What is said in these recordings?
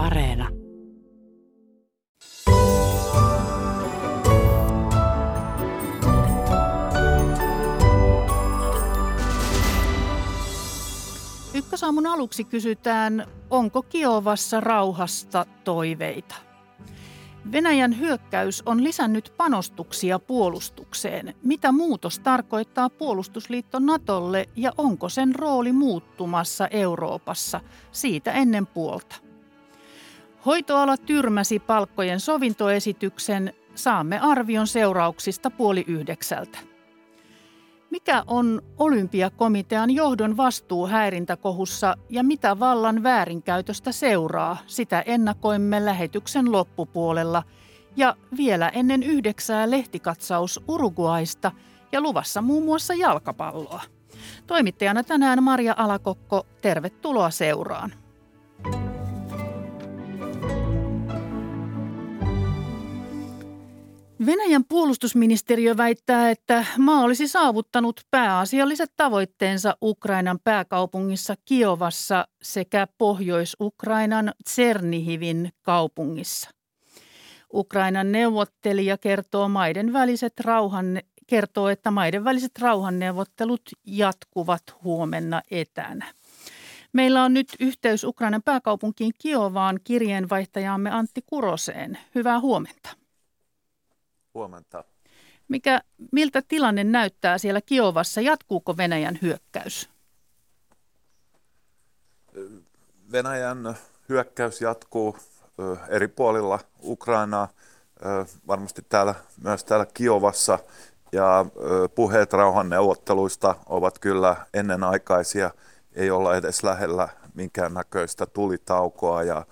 Areena. Ykkösaamun aluksi kysytään, onko Kiovassa rauhasta toiveita? Venäjän hyökkäys on lisännyt panostuksia puolustukseen. Mitä muutos tarkoittaa puolustusliitto Natolle ja onko sen rooli muuttumassa Euroopassa? Siitä ennen puolta. Hoitoala tyrmäsi palkkojen sovintoesityksen. Saamme arvion seurauksista puoli yhdeksältä. Mikä on olympiakomitean johdon vastuu häirintäkohussa ja mitä vallan väärinkäytöstä seuraa, sitä ennakoimme lähetyksen loppupuolella. Ja vielä ennen yhdeksää lehtikatsaus Uruguaista ja luvassa muun muassa jalkapalloa. Toimittajana tänään Maria Alakokko, tervetuloa seuraan. Venäjän puolustusministeriö väittää, että maa olisi saavuttanut pääasialliset tavoitteensa Ukrainan pääkaupungissa Kiovassa sekä Pohjois-Ukrainan Tsernihivin kaupungissa. Ukrainan neuvottelija kertoo, maiden väliset rauhan, kertoo, että maiden väliset rauhanneuvottelut jatkuvat huomenna etänä. Meillä on nyt yhteys Ukrainan pääkaupunkiin Kiovaan kirjeenvaihtajamme Antti Kuroseen. Hyvää huomenta. Huomenta. Mikä, miltä tilanne näyttää siellä Kiovassa? Jatkuuko Venäjän hyökkäys? Venäjän hyökkäys jatkuu eri puolilla Ukrainaa, varmasti täällä, myös täällä Kiovassa. Ja puheet rauhanneuvotteluista ovat kyllä ennenaikaisia, ei olla edes lähellä minkäännäköistä tulitaukoa. Ja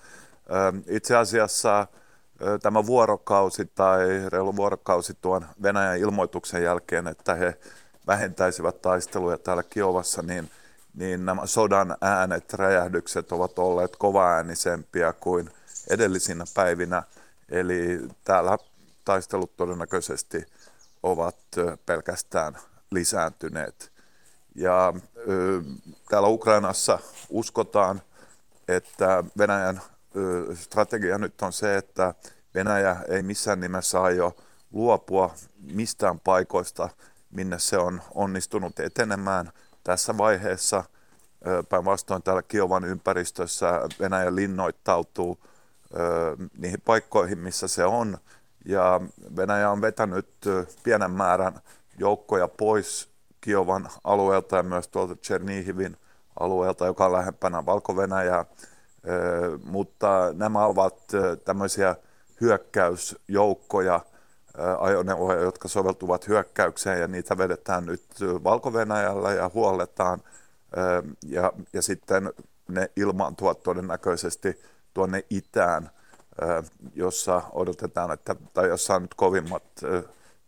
itse asiassa tämä vuorokausi tai reilu vuorokausi tuon Venäjän ilmoituksen jälkeen, että he vähentäisivät taisteluja täällä Kiovassa, niin, niin nämä sodan äänet, räjähdykset ovat olleet kovaäänisempiä kuin edellisinä päivinä. Eli täällä taistelut todennäköisesti ovat pelkästään lisääntyneet. Ja ö, täällä Ukrainassa uskotaan, että Venäjän strategia nyt on se, että Venäjä ei missään nimessä aio luopua mistään paikoista, minne se on onnistunut etenemään tässä vaiheessa. Päinvastoin täällä Kiovan ympäristössä Venäjä linnoittautuu niihin paikkoihin, missä se on. Ja Venäjä on vetänyt pienen määrän joukkoja pois Kiovan alueelta ja myös tuolta Chernihivin alueelta, joka on lähempänä Valko-Venäjää mutta nämä ovat tämmöisiä hyökkäysjoukkoja, ajoneuvoja, jotka soveltuvat hyökkäykseen ja niitä vedetään nyt valko ja huolletaan ja, ja sitten ne ilmaantuvat todennäköisesti tuonne itään, jossa odotetaan, että, tai jossa on nyt kovimmat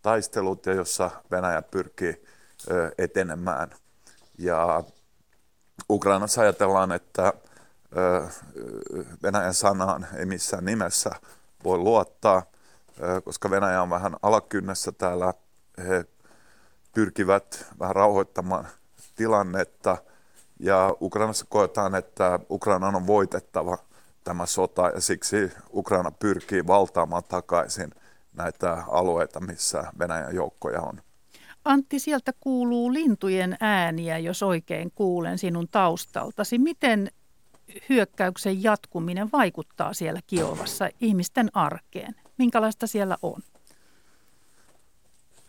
taistelut ja jossa Venäjä pyrkii etenemään. Ja Ukrainassa ajatellaan, että Venäjän sanaan ei missään nimessä voi luottaa, koska Venäjä on vähän alakynnessä täällä. He pyrkivät vähän rauhoittamaan tilannetta ja Ukrainassa koetaan, että Ukraina on voitettava tämä sota ja siksi Ukraina pyrkii valtaamaan takaisin näitä alueita, missä Venäjän joukkoja on. Antti, sieltä kuuluu lintujen ääniä, jos oikein kuulen sinun taustaltasi. Miten hyökkäyksen jatkuminen vaikuttaa siellä Kiovassa ihmisten arkeen? Minkälaista siellä on?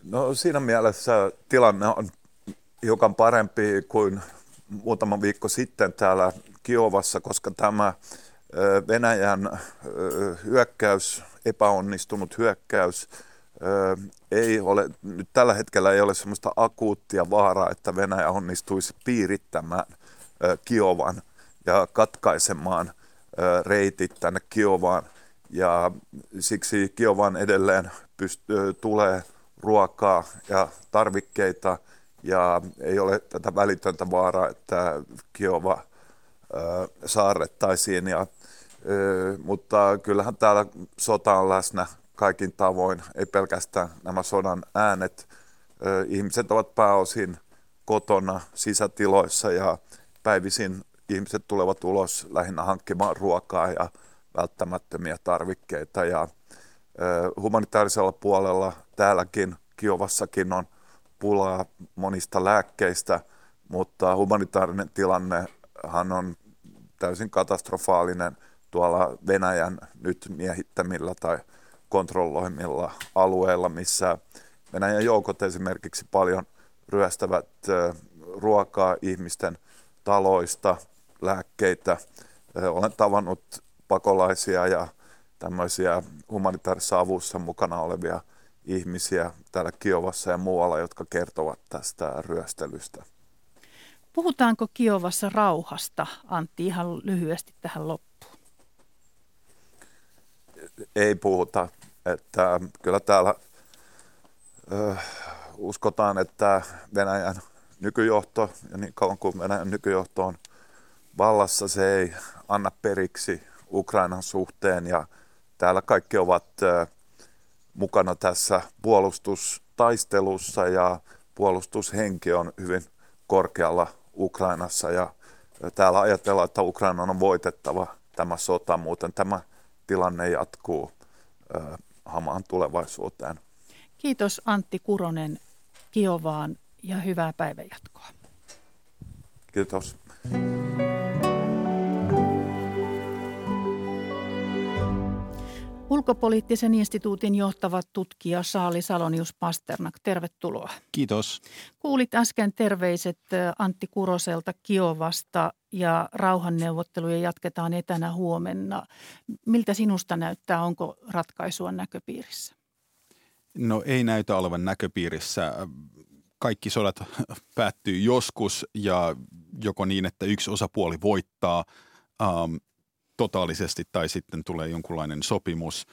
No siinä mielessä tilanne on hiukan parempi kuin muutama viikko sitten täällä Kiovassa, koska tämä Venäjän hyökkäys, epäonnistunut hyökkäys, ei ole, nyt tällä hetkellä ei ole sellaista akuuttia vaaraa, että Venäjä onnistuisi piirittämään Kiovan – ja katkaisemaan reitit tänne Kiovaan. Ja siksi Kiovaan edelleen pyst- tulee ruokaa ja tarvikkeita ja ei ole tätä välitöntä vaaraa, että Kiova saarrettaisiin. Ja, mutta kyllähän täällä sota on läsnä kaikin tavoin, ei pelkästään nämä sodan äänet. Ihmiset ovat pääosin kotona, sisätiloissa ja päivisin ihmiset tulevat ulos lähinnä hankkimaan ruokaa ja välttämättömiä tarvikkeita. Ja humanitaarisella puolella täälläkin Kiovassakin on pulaa monista lääkkeistä, mutta humanitaarinen tilannehan on täysin katastrofaalinen tuolla Venäjän nyt miehittämillä tai kontrolloimilla alueilla, missä Venäjän joukot esimerkiksi paljon ryöstävät ruokaa ihmisten taloista, lääkkeitä. Olen tavannut pakolaisia ja tämmöisiä humanitaarisessa avussa mukana olevia ihmisiä täällä Kiovassa ja muualla, jotka kertovat tästä ryöstelystä. Puhutaanko Kiovassa rauhasta, Antti, ihan lyhyesti tähän loppuun? Ei puhuta. Että kyllä täällä ö, uskotaan, että Venäjän nykyjohto, ja niin kauan kuin Venäjän nykyjohto on vallassa, se ei anna periksi Ukrainan suhteen, ja täällä kaikki ovat mukana tässä puolustustaistelussa, ja puolustushenki on hyvin korkealla Ukrainassa, ja täällä ajatellaan, että Ukraina on voitettava tämä sota, muuten tämä tilanne jatkuu hamaan tulevaisuuteen. Kiitos Antti Kuronen Kiovaan ja hyvää päivänjatkoa. Kiitos. Ulkopoliittisen instituutin johtava tutkija Saali Salonius Pasternak, tervetuloa. Kiitos. Kuulit äsken terveiset Antti Kuroselta Kiovasta ja rauhanneuvotteluja jatketaan etänä huomenna. Miltä sinusta näyttää, onko ratkaisua näköpiirissä? No ei näytä olevan näköpiirissä. Kaikki sodat päättyy joskus ja joko niin, että yksi osapuoli voittaa um, totaalisesti tai sitten tulee jonkunlainen sopimus.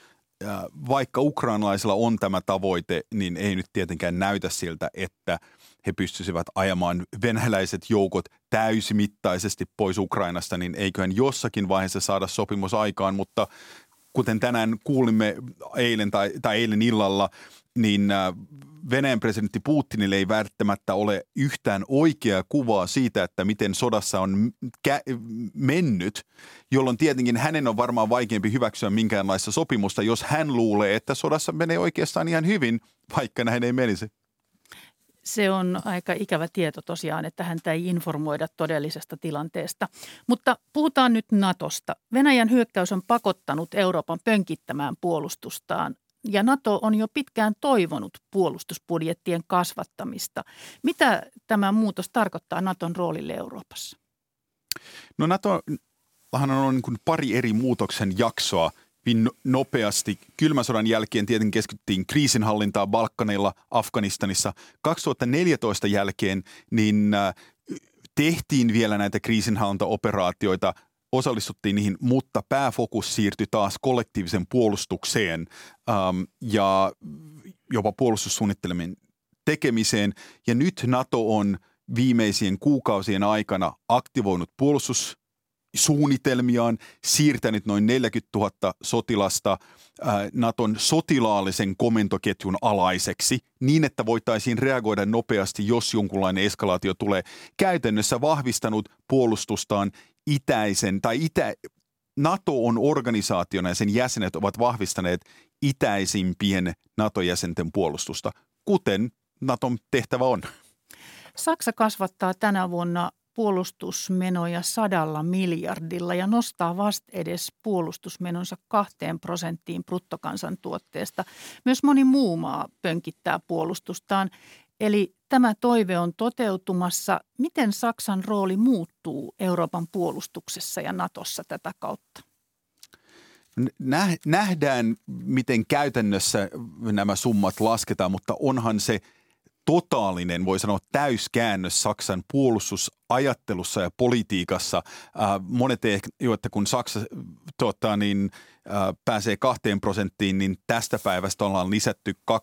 Ja vaikka ukrainalaisilla on tämä tavoite, niin ei nyt tietenkään näytä siltä, että he pystyisivät ajamaan venäläiset joukot täysimittaisesti pois Ukrainasta, niin eiköhän jossakin vaiheessa saada sopimus aikaan, mutta kuten tänään kuulimme eilen tai, tai eilen illalla, niin äh, Venäjän presidentti Putinille ei välttämättä ole yhtään oikeaa kuvaa siitä, että miten sodassa on kä- mennyt, jolloin tietenkin hänen on varmaan vaikeampi hyväksyä minkäänlaista sopimusta, jos hän luulee, että sodassa menee oikeastaan ihan hyvin, vaikka näin ei menisi. Se on aika ikävä tieto tosiaan, että häntä ei informoida todellisesta tilanteesta. Mutta puhutaan nyt Natosta. Venäjän hyökkäys on pakottanut Euroopan pönkittämään puolustustaan ja NATO on jo pitkään toivonut puolustusbudjettien kasvattamista. Mitä tämä muutos tarkoittaa Naton roolille Euroopassa? No NATO on niin kuin pari eri muutoksen jaksoa hyvin no-, nopeasti. Kylmän sodan jälkeen tietenkin keskityttiin kriisinhallintaa Balkanilla, Afganistanissa. 2014 jälkeen niin äh, tehtiin vielä näitä kriisinhallintaoperaatioita – osallistuttiin niihin, mutta pääfokus siirtyi taas kollektiivisen puolustukseen ähm, ja jopa puolustussuunnittelemien tekemiseen. Ja nyt NATO on viimeisien kuukausien aikana aktivoinut puolustussuunnitelmiaan, siirtänyt noin 40 000 sotilasta äh, Naton sotilaallisen komentoketjun alaiseksi niin, että voitaisiin reagoida nopeasti, jos jonkunlainen eskalaatio tulee. Käytännössä vahvistanut puolustustaan itäisen tai itä, NATO on organisaationa ja sen jäsenet ovat vahvistaneet itäisimpien NATO-jäsenten puolustusta, kuten NATOn tehtävä on. Saksa kasvattaa tänä vuonna puolustusmenoja sadalla miljardilla ja nostaa vast edes puolustusmenonsa kahteen prosenttiin bruttokansantuotteesta. Myös moni muu maa pönkittää puolustustaan. Eli tämä toive on toteutumassa. Miten Saksan rooli muuttuu Euroopan puolustuksessa ja Natossa tätä kautta? Nähdään, miten käytännössä nämä summat lasketaan, mutta onhan se totaalinen, voi sanoa täyskäännös Saksan puolustusajattelussa ja politiikassa. monet ehkä että kun Saksa tota, niin, pääsee kahteen prosenttiin, niin tästä päivästä ollaan lisätty 25-30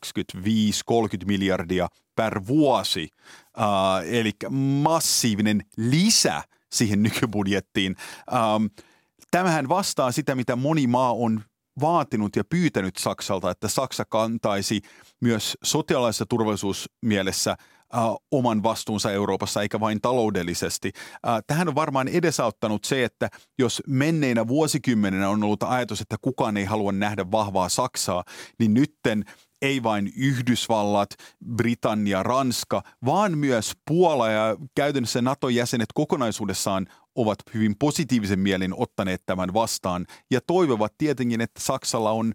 miljardia per vuosi. Eli massiivinen lisä siihen nykybudjettiin. Tämähän vastaa sitä, mitä moni maa on vaatinut ja pyytänyt Saksalta, että Saksa kantaisi myös sotilaallisessa turvallisuusmielessä oman vastuunsa Euroopassa, eikä vain taloudellisesti. Äh, tähän on varmaan edesauttanut se, että jos menneinä vuosikymmeninä on ollut ajatus, että kukaan ei halua nähdä vahvaa Saksaa, niin nytten ei vain Yhdysvallat, Britannia, Ranska, vaan myös Puola ja käytännössä NATO-jäsenet kokonaisuudessaan ovat hyvin positiivisen mielin ottaneet tämän vastaan ja toivovat tietenkin, että Saksalla on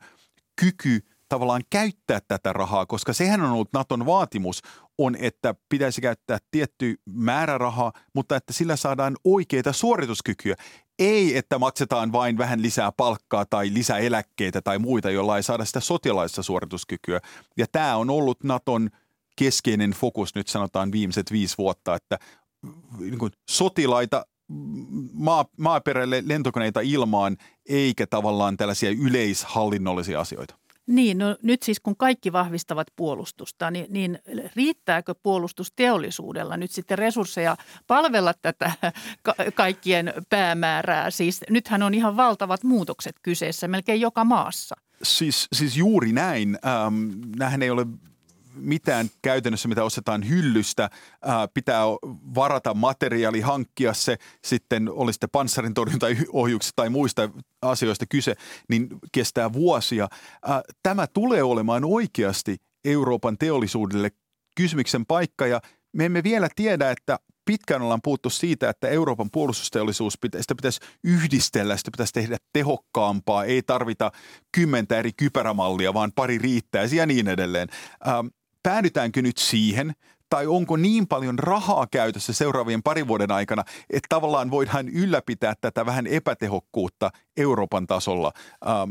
kyky tavallaan käyttää tätä rahaa, koska sehän on ollut Naton vaatimus, on, että pitäisi käyttää tietty määrä rahaa, mutta että sillä saadaan oikeita suorituskykyä. Ei, että maksetaan vain vähän lisää palkkaa tai lisää eläkkeitä tai muita, jolla ei saada sitä sotilaista suorituskykyä. Ja tämä on ollut Naton keskeinen fokus nyt sanotaan viimeiset viisi vuotta, että niin kuin sotilaita maa, maaperälle lentokoneita ilmaan, eikä tavallaan tällaisia yleishallinnollisia asioita. Niin, no nyt siis kun kaikki vahvistavat puolustusta, niin, niin riittääkö puolustusteollisuudella nyt sitten resursseja palvella tätä ka- kaikkien päämäärää? Siis nythän on ihan valtavat muutokset kyseessä melkein joka maassa. Siis, siis juuri näin. Ähm, nämähän ei ole mitään käytännössä, mitä ostetaan hyllystä. Ää, pitää varata materiaali, hankkia se, sitten oli sitten panssarin torjuntaohjuksista tai muista asioista kyse, niin kestää vuosia. Ää, tämä tulee olemaan oikeasti Euroopan teollisuudelle kysymyksen paikka ja me emme vielä tiedä, että pitkään ollaan puhuttu siitä, että Euroopan puolustusteollisuus sitä pitäisi yhdistellä, sitä pitäisi tehdä tehokkaampaa, ei tarvita kymmentä eri kypärämallia, vaan pari riittää ja niin edelleen. Ähm, päädytäänkö nyt siihen, tai onko niin paljon rahaa käytössä seuraavien parin vuoden aikana, että tavallaan voidaan ylläpitää tätä vähän epätehokkuutta Euroopan tasolla. Ähm,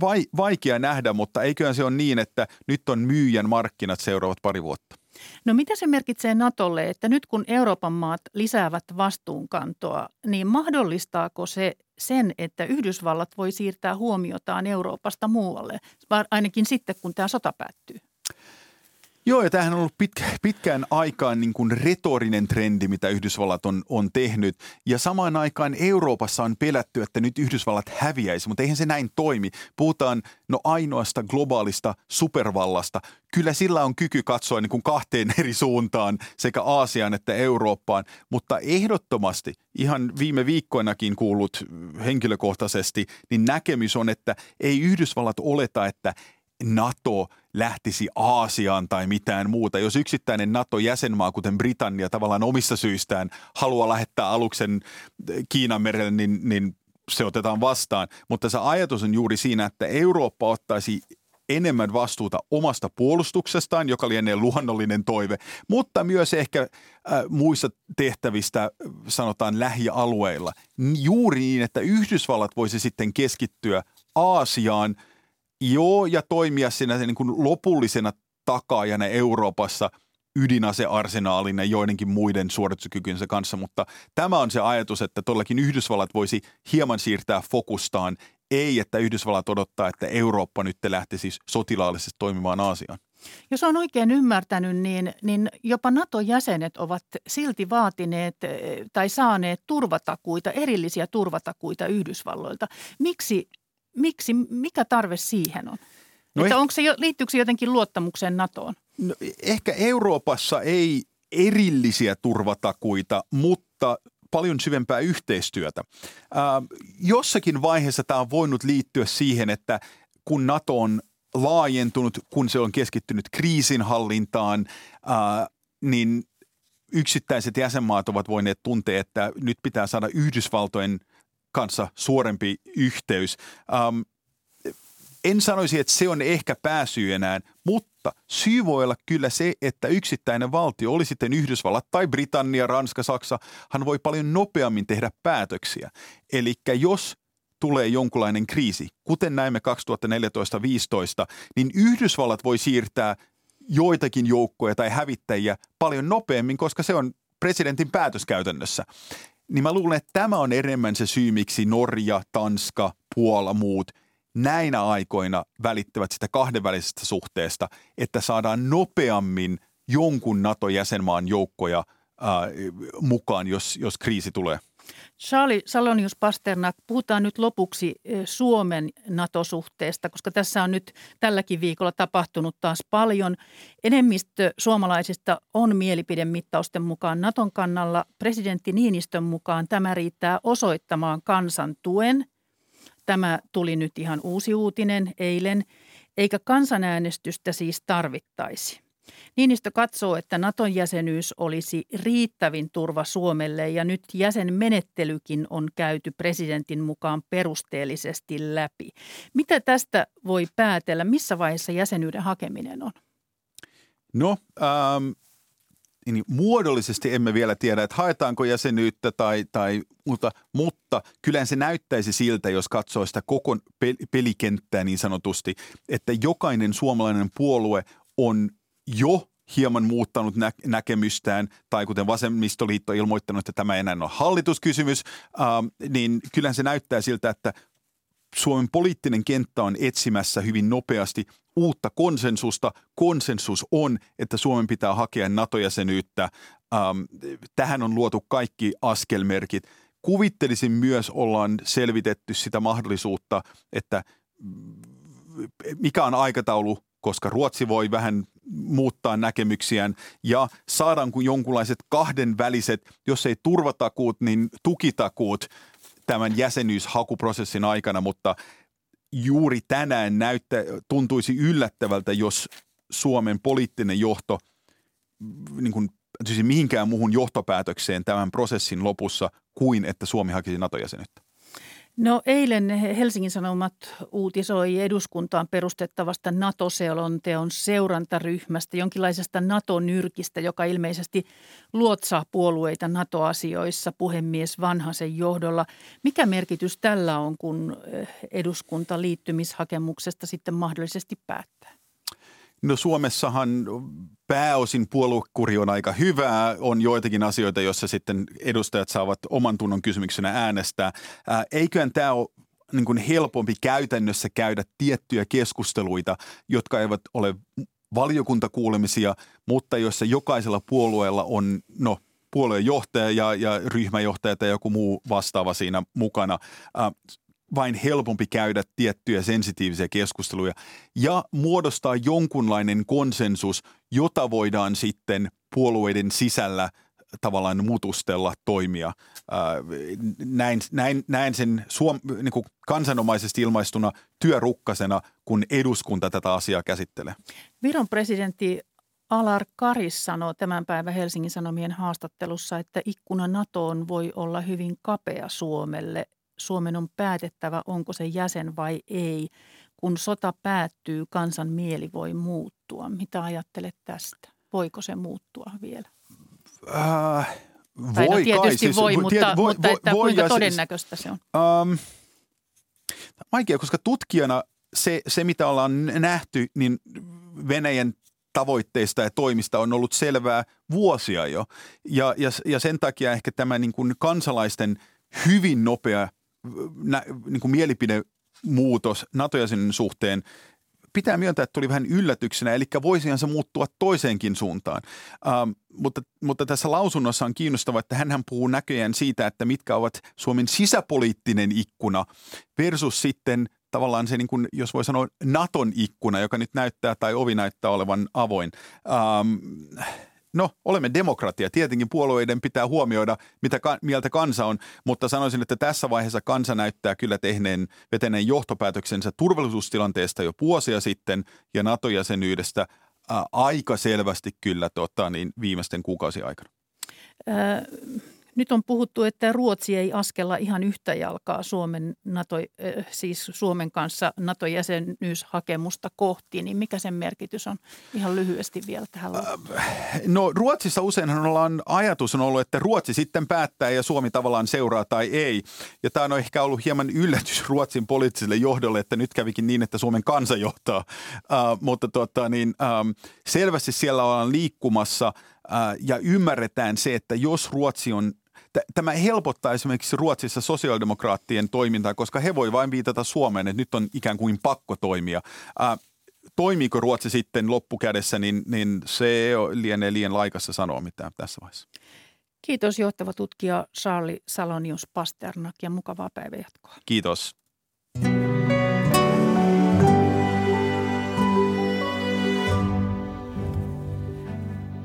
vai, vaikea nähdä, mutta eiköhän se ole niin, että nyt on myyjän markkinat seuraavat pari vuotta. No mitä se merkitsee Natolle, että nyt kun Euroopan maat lisäävät vastuunkantoa, niin mahdollistaako se sen, että Yhdysvallat voi siirtää huomiotaan Euroopasta muualle, ainakin sitten kun tämä sota päättyy? Joo, ja tämähän on ollut pitkä, pitkään aikaan niin kuin retorinen trendi, mitä Yhdysvallat on, on tehnyt. Ja samaan aikaan Euroopassa on pelätty, että nyt Yhdysvallat häviäisi, mutta eihän se näin toimi. Puhutaan no ainoasta globaalista supervallasta. Kyllä sillä on kyky katsoa niin kuin kahteen eri suuntaan, sekä Aasiaan että Eurooppaan. Mutta ehdottomasti, ihan viime viikkoinakin kuullut henkilökohtaisesti, niin näkemys on, että ei Yhdysvallat oleta, että NATO lähtisi Aasiaan tai mitään muuta. Jos yksittäinen NATO-jäsenmaa, kuten Britannia, tavallaan omissa syistään haluaa lähettää aluksen Kiinan merelle, niin, niin se otetaan vastaan. Mutta se ajatus on juuri siinä, että Eurooppa ottaisi enemmän vastuuta omasta puolustuksestaan, joka lienee luonnollinen toive, mutta myös ehkä äh, muissa tehtävistä, sanotaan lähialueilla. Juuri niin, että Yhdysvallat voisi sitten keskittyä Aasiaan – Joo, ja toimia siinä niin kuin lopullisena takaajana Euroopassa ydinasearsenaalina joidenkin muiden suorituskykynsä kanssa, mutta tämä on se ajatus, että todellakin Yhdysvallat voisi hieman siirtää fokustaan, ei että Yhdysvallat odottaa, että Eurooppa nyt lähtisi siis sotilaallisesti toimimaan Aasiaan. Jos on oikein ymmärtänyt, niin, niin jopa NATO-jäsenet ovat silti vaatineet tai saaneet turvatakuita, erillisiä turvatakuita Yhdysvalloilta. Miksi miksi, mikä tarve siihen on? No että eh... onko se, liittyykö se jotenkin luottamukseen NATOon? No, ehkä Euroopassa ei erillisiä turvatakuita, mutta paljon syvempää yhteistyötä. Äh, jossakin vaiheessa tämä on voinut liittyä siihen, että kun NATO on laajentunut, kun se on keskittynyt kriisinhallintaan, äh, niin yksittäiset jäsenmaat ovat voineet tuntea, että nyt pitää saada Yhdysvaltojen kanssa suorempi yhteys. Um, en sanoisi, että se on ehkä pääsy enää, mutta syy voi olla kyllä se, että yksittäinen valtio, oli sitten Yhdysvallat tai Britannia, Ranska, Saksa, hän voi paljon nopeammin tehdä päätöksiä. Eli jos tulee jonkunlainen kriisi, kuten näimme 2014-2015, niin Yhdysvallat voi siirtää joitakin joukkoja tai hävittäjiä paljon nopeammin, koska se on presidentin päätös käytännössä niin mä luulen, että tämä on enemmän se syy, miksi Norja, Tanska, Puola, muut näinä aikoina välittävät sitä kahdenvälisestä suhteesta, että saadaan nopeammin jonkun NATO-jäsenmaan joukkoja ää, mukaan, jos, jos kriisi tulee. Charlie Salonius Pasternak, puhutaan nyt lopuksi Suomen NATO-suhteesta, koska tässä on nyt tälläkin viikolla tapahtunut taas paljon. Enemmistö suomalaisista on mielipidemittausten mukaan Naton kannalla. Presidentti Niinistön mukaan tämä riittää osoittamaan kansan tuen. Tämä tuli nyt ihan uusi uutinen eilen, eikä kansanäänestystä siis tarvittaisi. Niinistö katsoo, että Naton jäsenyys olisi riittävin turva Suomelle ja nyt jäsenmenettelykin on käyty presidentin mukaan perusteellisesti läpi. Mitä tästä voi päätellä? Missä vaiheessa jäsenyyden hakeminen on? No, ähm, niin muodollisesti emme vielä tiedä, että haetaanko jäsenyyttä tai, tai muuta, mutta kyllä se näyttäisi siltä, jos katsoo sitä koko pelikenttää niin sanotusti, että jokainen suomalainen puolue on jo hieman muuttanut nä- näkemystään, tai kuten vasemmistoliitto ilmoittanut, että tämä ei enää ole hallituskysymys, äh, niin kyllä se näyttää siltä, että Suomen poliittinen kenttä on etsimässä hyvin nopeasti uutta konsensusta. Konsensus on, että Suomen pitää hakea NATO-jäsenyyttä. Ähm, tähän on luotu kaikki askelmerkit. Kuvittelisin myös, ollaan selvitetty sitä mahdollisuutta, että mikä on aikataulu koska Ruotsi voi vähän muuttaa näkemyksiään ja saadaan kuin jonkunlaiset kahdenväliset, jos ei turvatakuut, niin tukitakuut tämän jäsenyyshakuprosessin aikana, mutta juuri tänään näyttä, tuntuisi yllättävältä, jos Suomen poliittinen johto niin kuin, mihinkään muuhun johtopäätökseen tämän prosessin lopussa kuin että Suomi hakisi NATO-jäsenyyttä. No eilen Helsingin Sanomat uutisoi eduskuntaan perustettavasta NATO-selonteon seurantaryhmästä, jonkinlaisesta NATO-nyrkistä, joka ilmeisesti luotsaa puolueita NATO-asioissa puhemies Vanhasen johdolla. Mikä merkitys tällä on, kun eh, eduskunta liittymishakemuksesta sitten mahdollisesti päättää? No Suomessahan pääosin puoluekuri on aika hyvää. On joitakin asioita, joissa sitten edustajat saavat oman tunnon kysymyksenä äänestää. Ää, eiköhän tämä ole niin kuin helpompi käytännössä käydä tiettyjä keskusteluita, jotka eivät ole valiokuntakuulemisia, mutta joissa jokaisella puolueella on no, puoluejohtaja ja, ja ryhmäjohtaja tai joku muu vastaava siinä mukana vain helpompi käydä tiettyjä sensitiivisiä keskusteluja ja muodostaa jonkunlainen konsensus, jota voidaan sitten puolueiden sisällä tavallaan mutustella toimia. Näin, näin, näin sen suom, niin kuin kansanomaisesti ilmaistuna työrukkasena, kun eduskunta tätä asiaa käsittelee. Viron presidentti Alar Karis sanoo tämän päivän Helsingin Sanomien haastattelussa, että ikkuna NATOon voi olla hyvin kapea Suomelle Suomen on päätettävä, onko se jäsen vai ei. Kun sota päättyy, kansan mieli voi muuttua. Mitä ajattelet tästä? Voiko se muuttua vielä? Äh, voi no tietysti kai, siis, voi, mutta, tiet, voi, mutta että voi, kuinka siis- todennäköistä siis, se on? Um, vaikea, koska tutkijana se, se, mitä ollaan nähty, niin Venäjän tavoitteista ja toimista on ollut selvää vuosia jo. Ja, ja, ja sen takia ehkä tämä niin kuin kansalaisten hyvin nopea nä, niin kuin mielipidemuutos nato suhteen pitää myöntää, että tuli vähän yllätyksenä, eli voisihan se muuttua toiseenkin suuntaan. Ähm, mutta, mutta tässä lausunnossa on kiinnostavaa, että hän puhuu näköjään siitä, että mitkä ovat Suomen sisäpoliittinen ikkuna versus sitten tavallaan se, niin kuin, jos voi sanoa, Naton ikkuna, joka nyt näyttää tai ovi näyttää olevan avoin. Ähm, No, olemme demokratia. Tietenkin puolueiden pitää huomioida, mitä ka- mieltä kansa on, mutta sanoisin, että tässä vaiheessa kansa näyttää kyllä tehneen, veteneen johtopäätöksensä turvallisuustilanteesta jo vuosia sitten ja NATO-jäsenyydestä ää, aika selvästi kyllä tota, niin viimeisten kuukausien aikana. Äh nyt on puhuttu, että Ruotsi ei askella ihan yhtä jalkaa Suomen, NATO, siis Suomen kanssa NATO-jäsenyyshakemusta kohti, niin mikä sen merkitys on ihan lyhyesti vielä tähän loppuun? No Ruotsissa useinhan ollaan, ajatus on ollut, että Ruotsi sitten päättää ja Suomi tavallaan seuraa tai ei. Ja tämä on ehkä ollut hieman yllätys Ruotsin poliittiselle johdolle, että nyt kävikin niin, että Suomen kansa johtaa. Uh, mutta tota, niin, um, selvästi siellä ollaan liikkumassa uh, ja ymmärretään se, että jos Ruotsi on tämä helpottaa esimerkiksi Ruotsissa sosiaalidemokraattien toimintaa, koska he voi vain viitata Suomeen, että nyt on ikään kuin pakko toimia. Ää, toimiiko Ruotsi sitten loppukädessä, niin, niin se lienee liian laikassa sanoa mitään tässä vaiheessa. Kiitos johtava tutkija Charlie Salonius Pasternak ja mukavaa päivänjatkoa. Kiitos.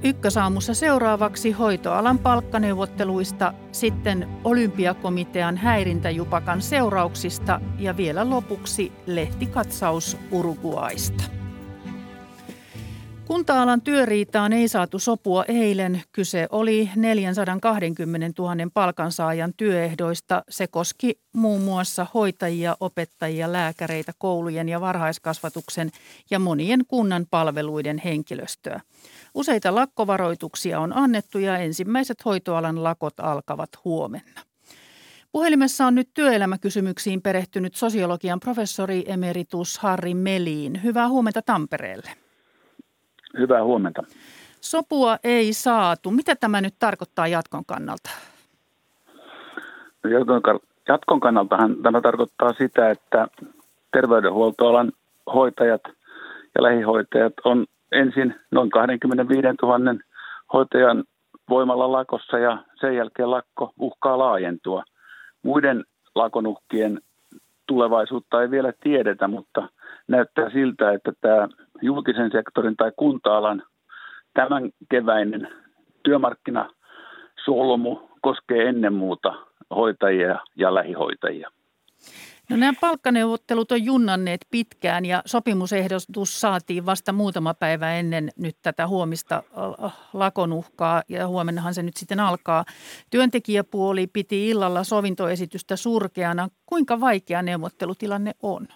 Ykkösaamussa seuraavaksi hoitoalan palkkaneuvotteluista, sitten olympiakomitean häirintäjupakan seurauksista ja vielä lopuksi lehtikatsaus Uruguaista. Kunta-alan työriitaan ei saatu sopua eilen. Kyse oli 420 000 palkansaajan työehdoista. Se koski muun muassa hoitajia, opettajia, lääkäreitä, koulujen ja varhaiskasvatuksen ja monien kunnan palveluiden henkilöstöä. Useita lakkovaroituksia on annettu ja ensimmäiset hoitoalan lakot alkavat huomenna. Puhelimessa on nyt työelämäkysymyksiin perehtynyt sosiologian professori emeritus Harri Meliin. Hyvää huomenta Tampereelle. Hyvää huomenta. Sopua ei saatu. Mitä tämä nyt tarkoittaa jatkon kannalta? Jatkon kannaltahan tämä tarkoittaa sitä, että terveydenhuoltoalan hoitajat ja lähihoitajat on ensin noin 25 000 hoitajan voimalla lakossa ja sen jälkeen lakko uhkaa laajentua. Muiden lakonuhkien tulevaisuutta ei vielä tiedetä, mutta näyttää siltä, että tämä julkisen sektorin tai kunta-alan tämän keväinen työmarkkinasolmu koskee ennen muuta hoitajia ja lähihoitajia. No nämä palkkaneuvottelut on junnanneet pitkään ja sopimusehdotus saatiin vasta muutama päivä ennen nyt tätä huomista äh, lakonuhkaa ja huomennahan se nyt sitten alkaa. Työntekijäpuoli piti illalla sovintoesitystä surkeana. Kuinka vaikea neuvottelutilanne on?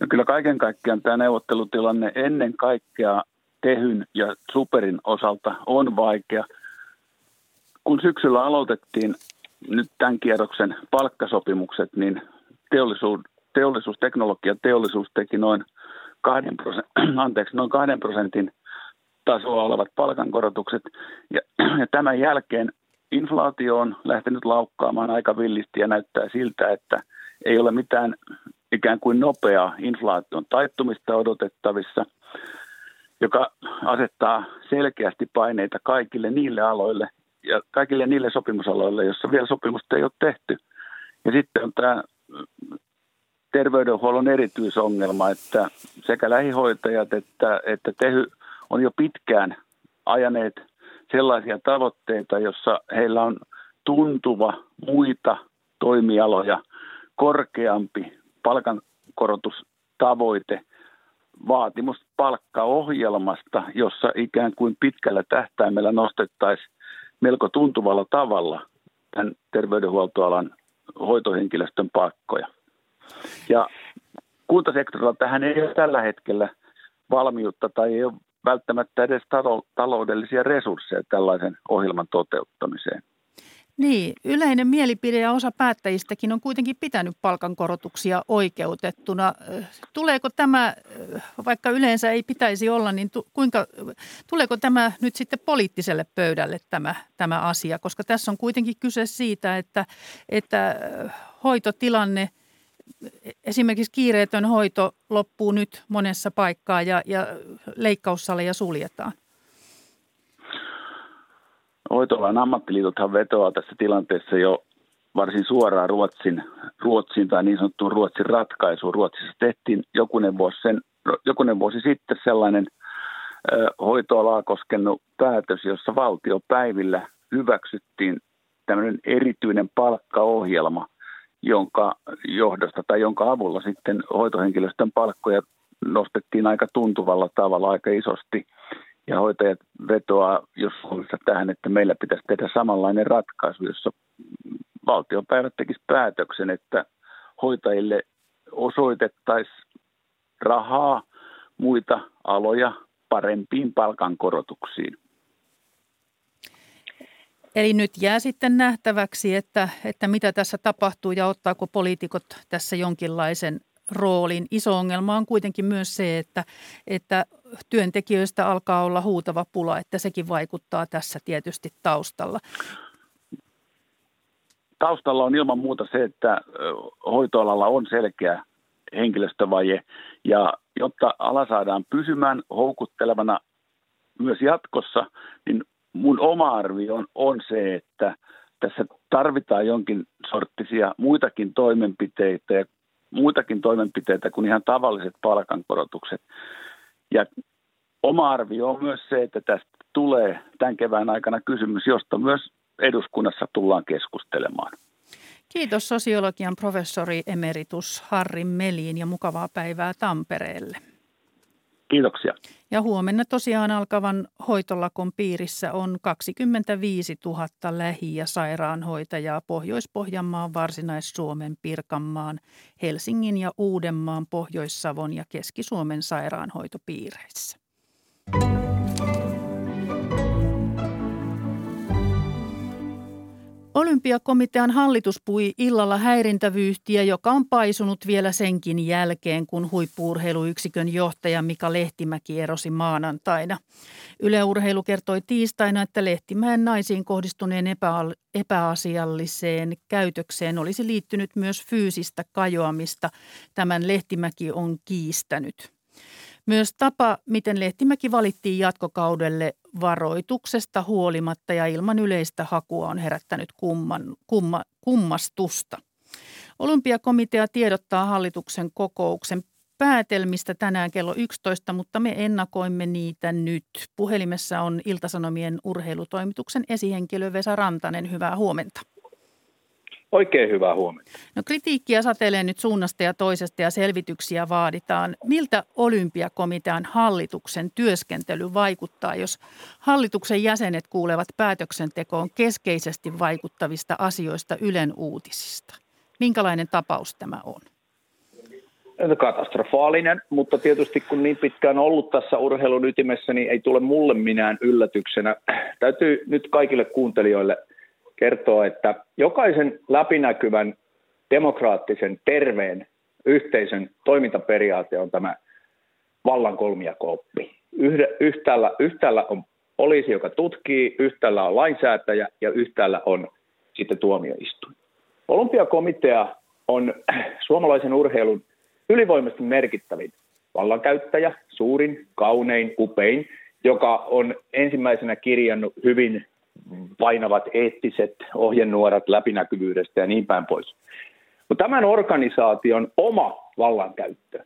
No kyllä kaiken kaikkiaan tämä neuvottelutilanne ennen kaikkea Tehyn ja Superin osalta on vaikea. Kun syksyllä aloitettiin nyt tämän kierroksen palkkasopimukset, niin teollisuus, teollisuus teknologia teollisuus teki noin kahden, prosentin, anteeksi, noin prosentin tasoa olevat palkankorotukset. Ja, ja tämän jälkeen inflaatio on lähtenyt laukkaamaan aika villisti ja näyttää siltä, että ei ole mitään ikään kuin nopeaa inflaation taittumista odotettavissa, joka asettaa selkeästi paineita kaikille niille aloille, ja kaikille niille sopimusaloille, joissa vielä sopimusta ei ole tehty. Ja sitten on tämä terveydenhuollon erityisongelma, että sekä lähihoitajat että, että Tehy on jo pitkään ajaneet sellaisia tavoitteita, jossa heillä on tuntuva muita toimialoja korkeampi palkankorotustavoite, vaatimus palkkaohjelmasta, jossa ikään kuin pitkällä tähtäimellä nostettaisiin melko tuntuvalla tavalla tämän terveydenhuoltoalan hoitohenkilöstön palkkoja. Ja kuntasektorilla tähän ei ole tällä hetkellä valmiutta tai ei ole välttämättä edes taloudellisia resursseja tällaisen ohjelman toteuttamiseen. Niin, yleinen mielipide ja osa päättäjistäkin on kuitenkin pitänyt palkankorotuksia oikeutettuna. Tuleeko tämä, vaikka yleensä ei pitäisi olla, niin kuinka, tuleeko tämä nyt sitten poliittiselle pöydälle tämä, tämä asia? Koska tässä on kuitenkin kyse siitä, että, että hoitotilanne, esimerkiksi kiireetön hoito loppuu nyt monessa paikkaa ja, ja leikkaussaleja suljetaan. Hoitoalan ammattiliitothan vetoaa tässä tilanteessa jo varsin suoraan Ruotsin, Ruotsin tai niin sanottuun Ruotsin ratkaisuun. Ruotsissa tehtiin jokunen vuosi, sen, jokunen vuosi sitten sellainen ö, hoitoalaa koskenut päätös, jossa valtiopäivillä hyväksyttiin tämmöinen erityinen palkkaohjelma, jonka johdosta tai jonka avulla sitten hoitohenkilöstön palkkoja nostettiin aika tuntuvalla tavalla aika isosti ja hoitajat vetoaa jos tähän, että meillä pitäisi tehdä samanlainen ratkaisu, jossa valtiopäivät tekisi päätöksen, että hoitajille osoitettaisiin rahaa muita aloja parempiin palkankorotuksiin. Eli nyt jää sitten nähtäväksi, että, että mitä tässä tapahtuu ja ottaako poliitikot tässä jonkinlaisen roolin. Iso ongelma on kuitenkin myös se, että, että työntekijöistä alkaa olla huutava pula, että sekin vaikuttaa tässä tietysti taustalla. Taustalla on ilman muuta se, että hoitoalalla on selkeä henkilöstövaje ja jotta ala saadaan pysymään houkuttelevana myös jatkossa, niin mun oma arvio on, on se, että tässä tarvitaan jonkin sorttisia muitakin toimenpiteitä ja muitakin toimenpiteitä kuin ihan tavalliset palkankorotukset. Ja oma arvio on myös se, että tästä tulee tämän kevään aikana kysymys, josta myös eduskunnassa tullaan keskustelemaan. Kiitos sosiologian professori emeritus Harri Meliin ja mukavaa päivää Tampereelle. Kiitoksia. Ja huomenna tosiaan alkavan hoitolakon piirissä on 25 000 lähi- ja sairaanhoitajaa Pohjois-Pohjanmaan, Varsinais-Suomen, Pirkanmaan, Helsingin ja Uudenmaan, Pohjois-Savon ja Keski-Suomen sairaanhoitopiireissä. Olympiakomitean hallitus pui illalla häirintävyyhtiä, joka on paisunut vielä senkin jälkeen, kun huippuurheiluyksikön johtaja Mika Lehtimäki erosi maanantaina. Yle Urheilu kertoi tiistaina, että Lehtimäen naisiin kohdistuneen epä- epäasialliseen käytökseen olisi liittynyt myös fyysistä kajoamista. Tämän Lehtimäki on kiistänyt. Myös tapa, miten Lehtimäki valittiin jatkokaudelle varoituksesta huolimatta ja ilman yleistä hakua on herättänyt kumman, kumma, kummastusta. Olympiakomitea tiedottaa hallituksen kokouksen päätelmistä tänään kello 11, mutta me ennakoimme niitä nyt. Puhelimessa on Iltasanomien urheilutoimituksen esihenkilö Vesa Rantanen. Hyvää huomenta. Oikein hyvää huomenta. No kritiikkiä satelee nyt suunnasta ja toisesta ja selvityksiä vaaditaan. Miltä olympiakomitean hallituksen työskentely vaikuttaa, jos hallituksen jäsenet kuulevat päätöksentekoon keskeisesti vaikuttavista asioista Ylen uutisista? Minkälainen tapaus tämä on? No, katastrofaalinen, mutta tietysti kun niin pitkään ollut tässä urheilun ytimessä, niin ei tule mulle minään yllätyksenä. Täytyy nyt kaikille kuuntelijoille – kertoo, että jokaisen läpinäkyvän, demokraattisen, terveen yhteisön toimintaperiaate on tämä vallan kolmiakooppi. Yhtäällä, yhtäällä on poliisi, joka tutkii, yhtäällä on lainsäätäjä ja yhtäällä on sitten tuomioistuin. Olympiakomitea on suomalaisen urheilun ylivoimaisesti merkittävin vallankäyttäjä, suurin, kaunein, upein, joka on ensimmäisenä kirjannut hyvin painavat eettiset ohjenuorat läpinäkyvyydestä ja niin päin pois. Mutta tämän organisaation oma vallankäyttö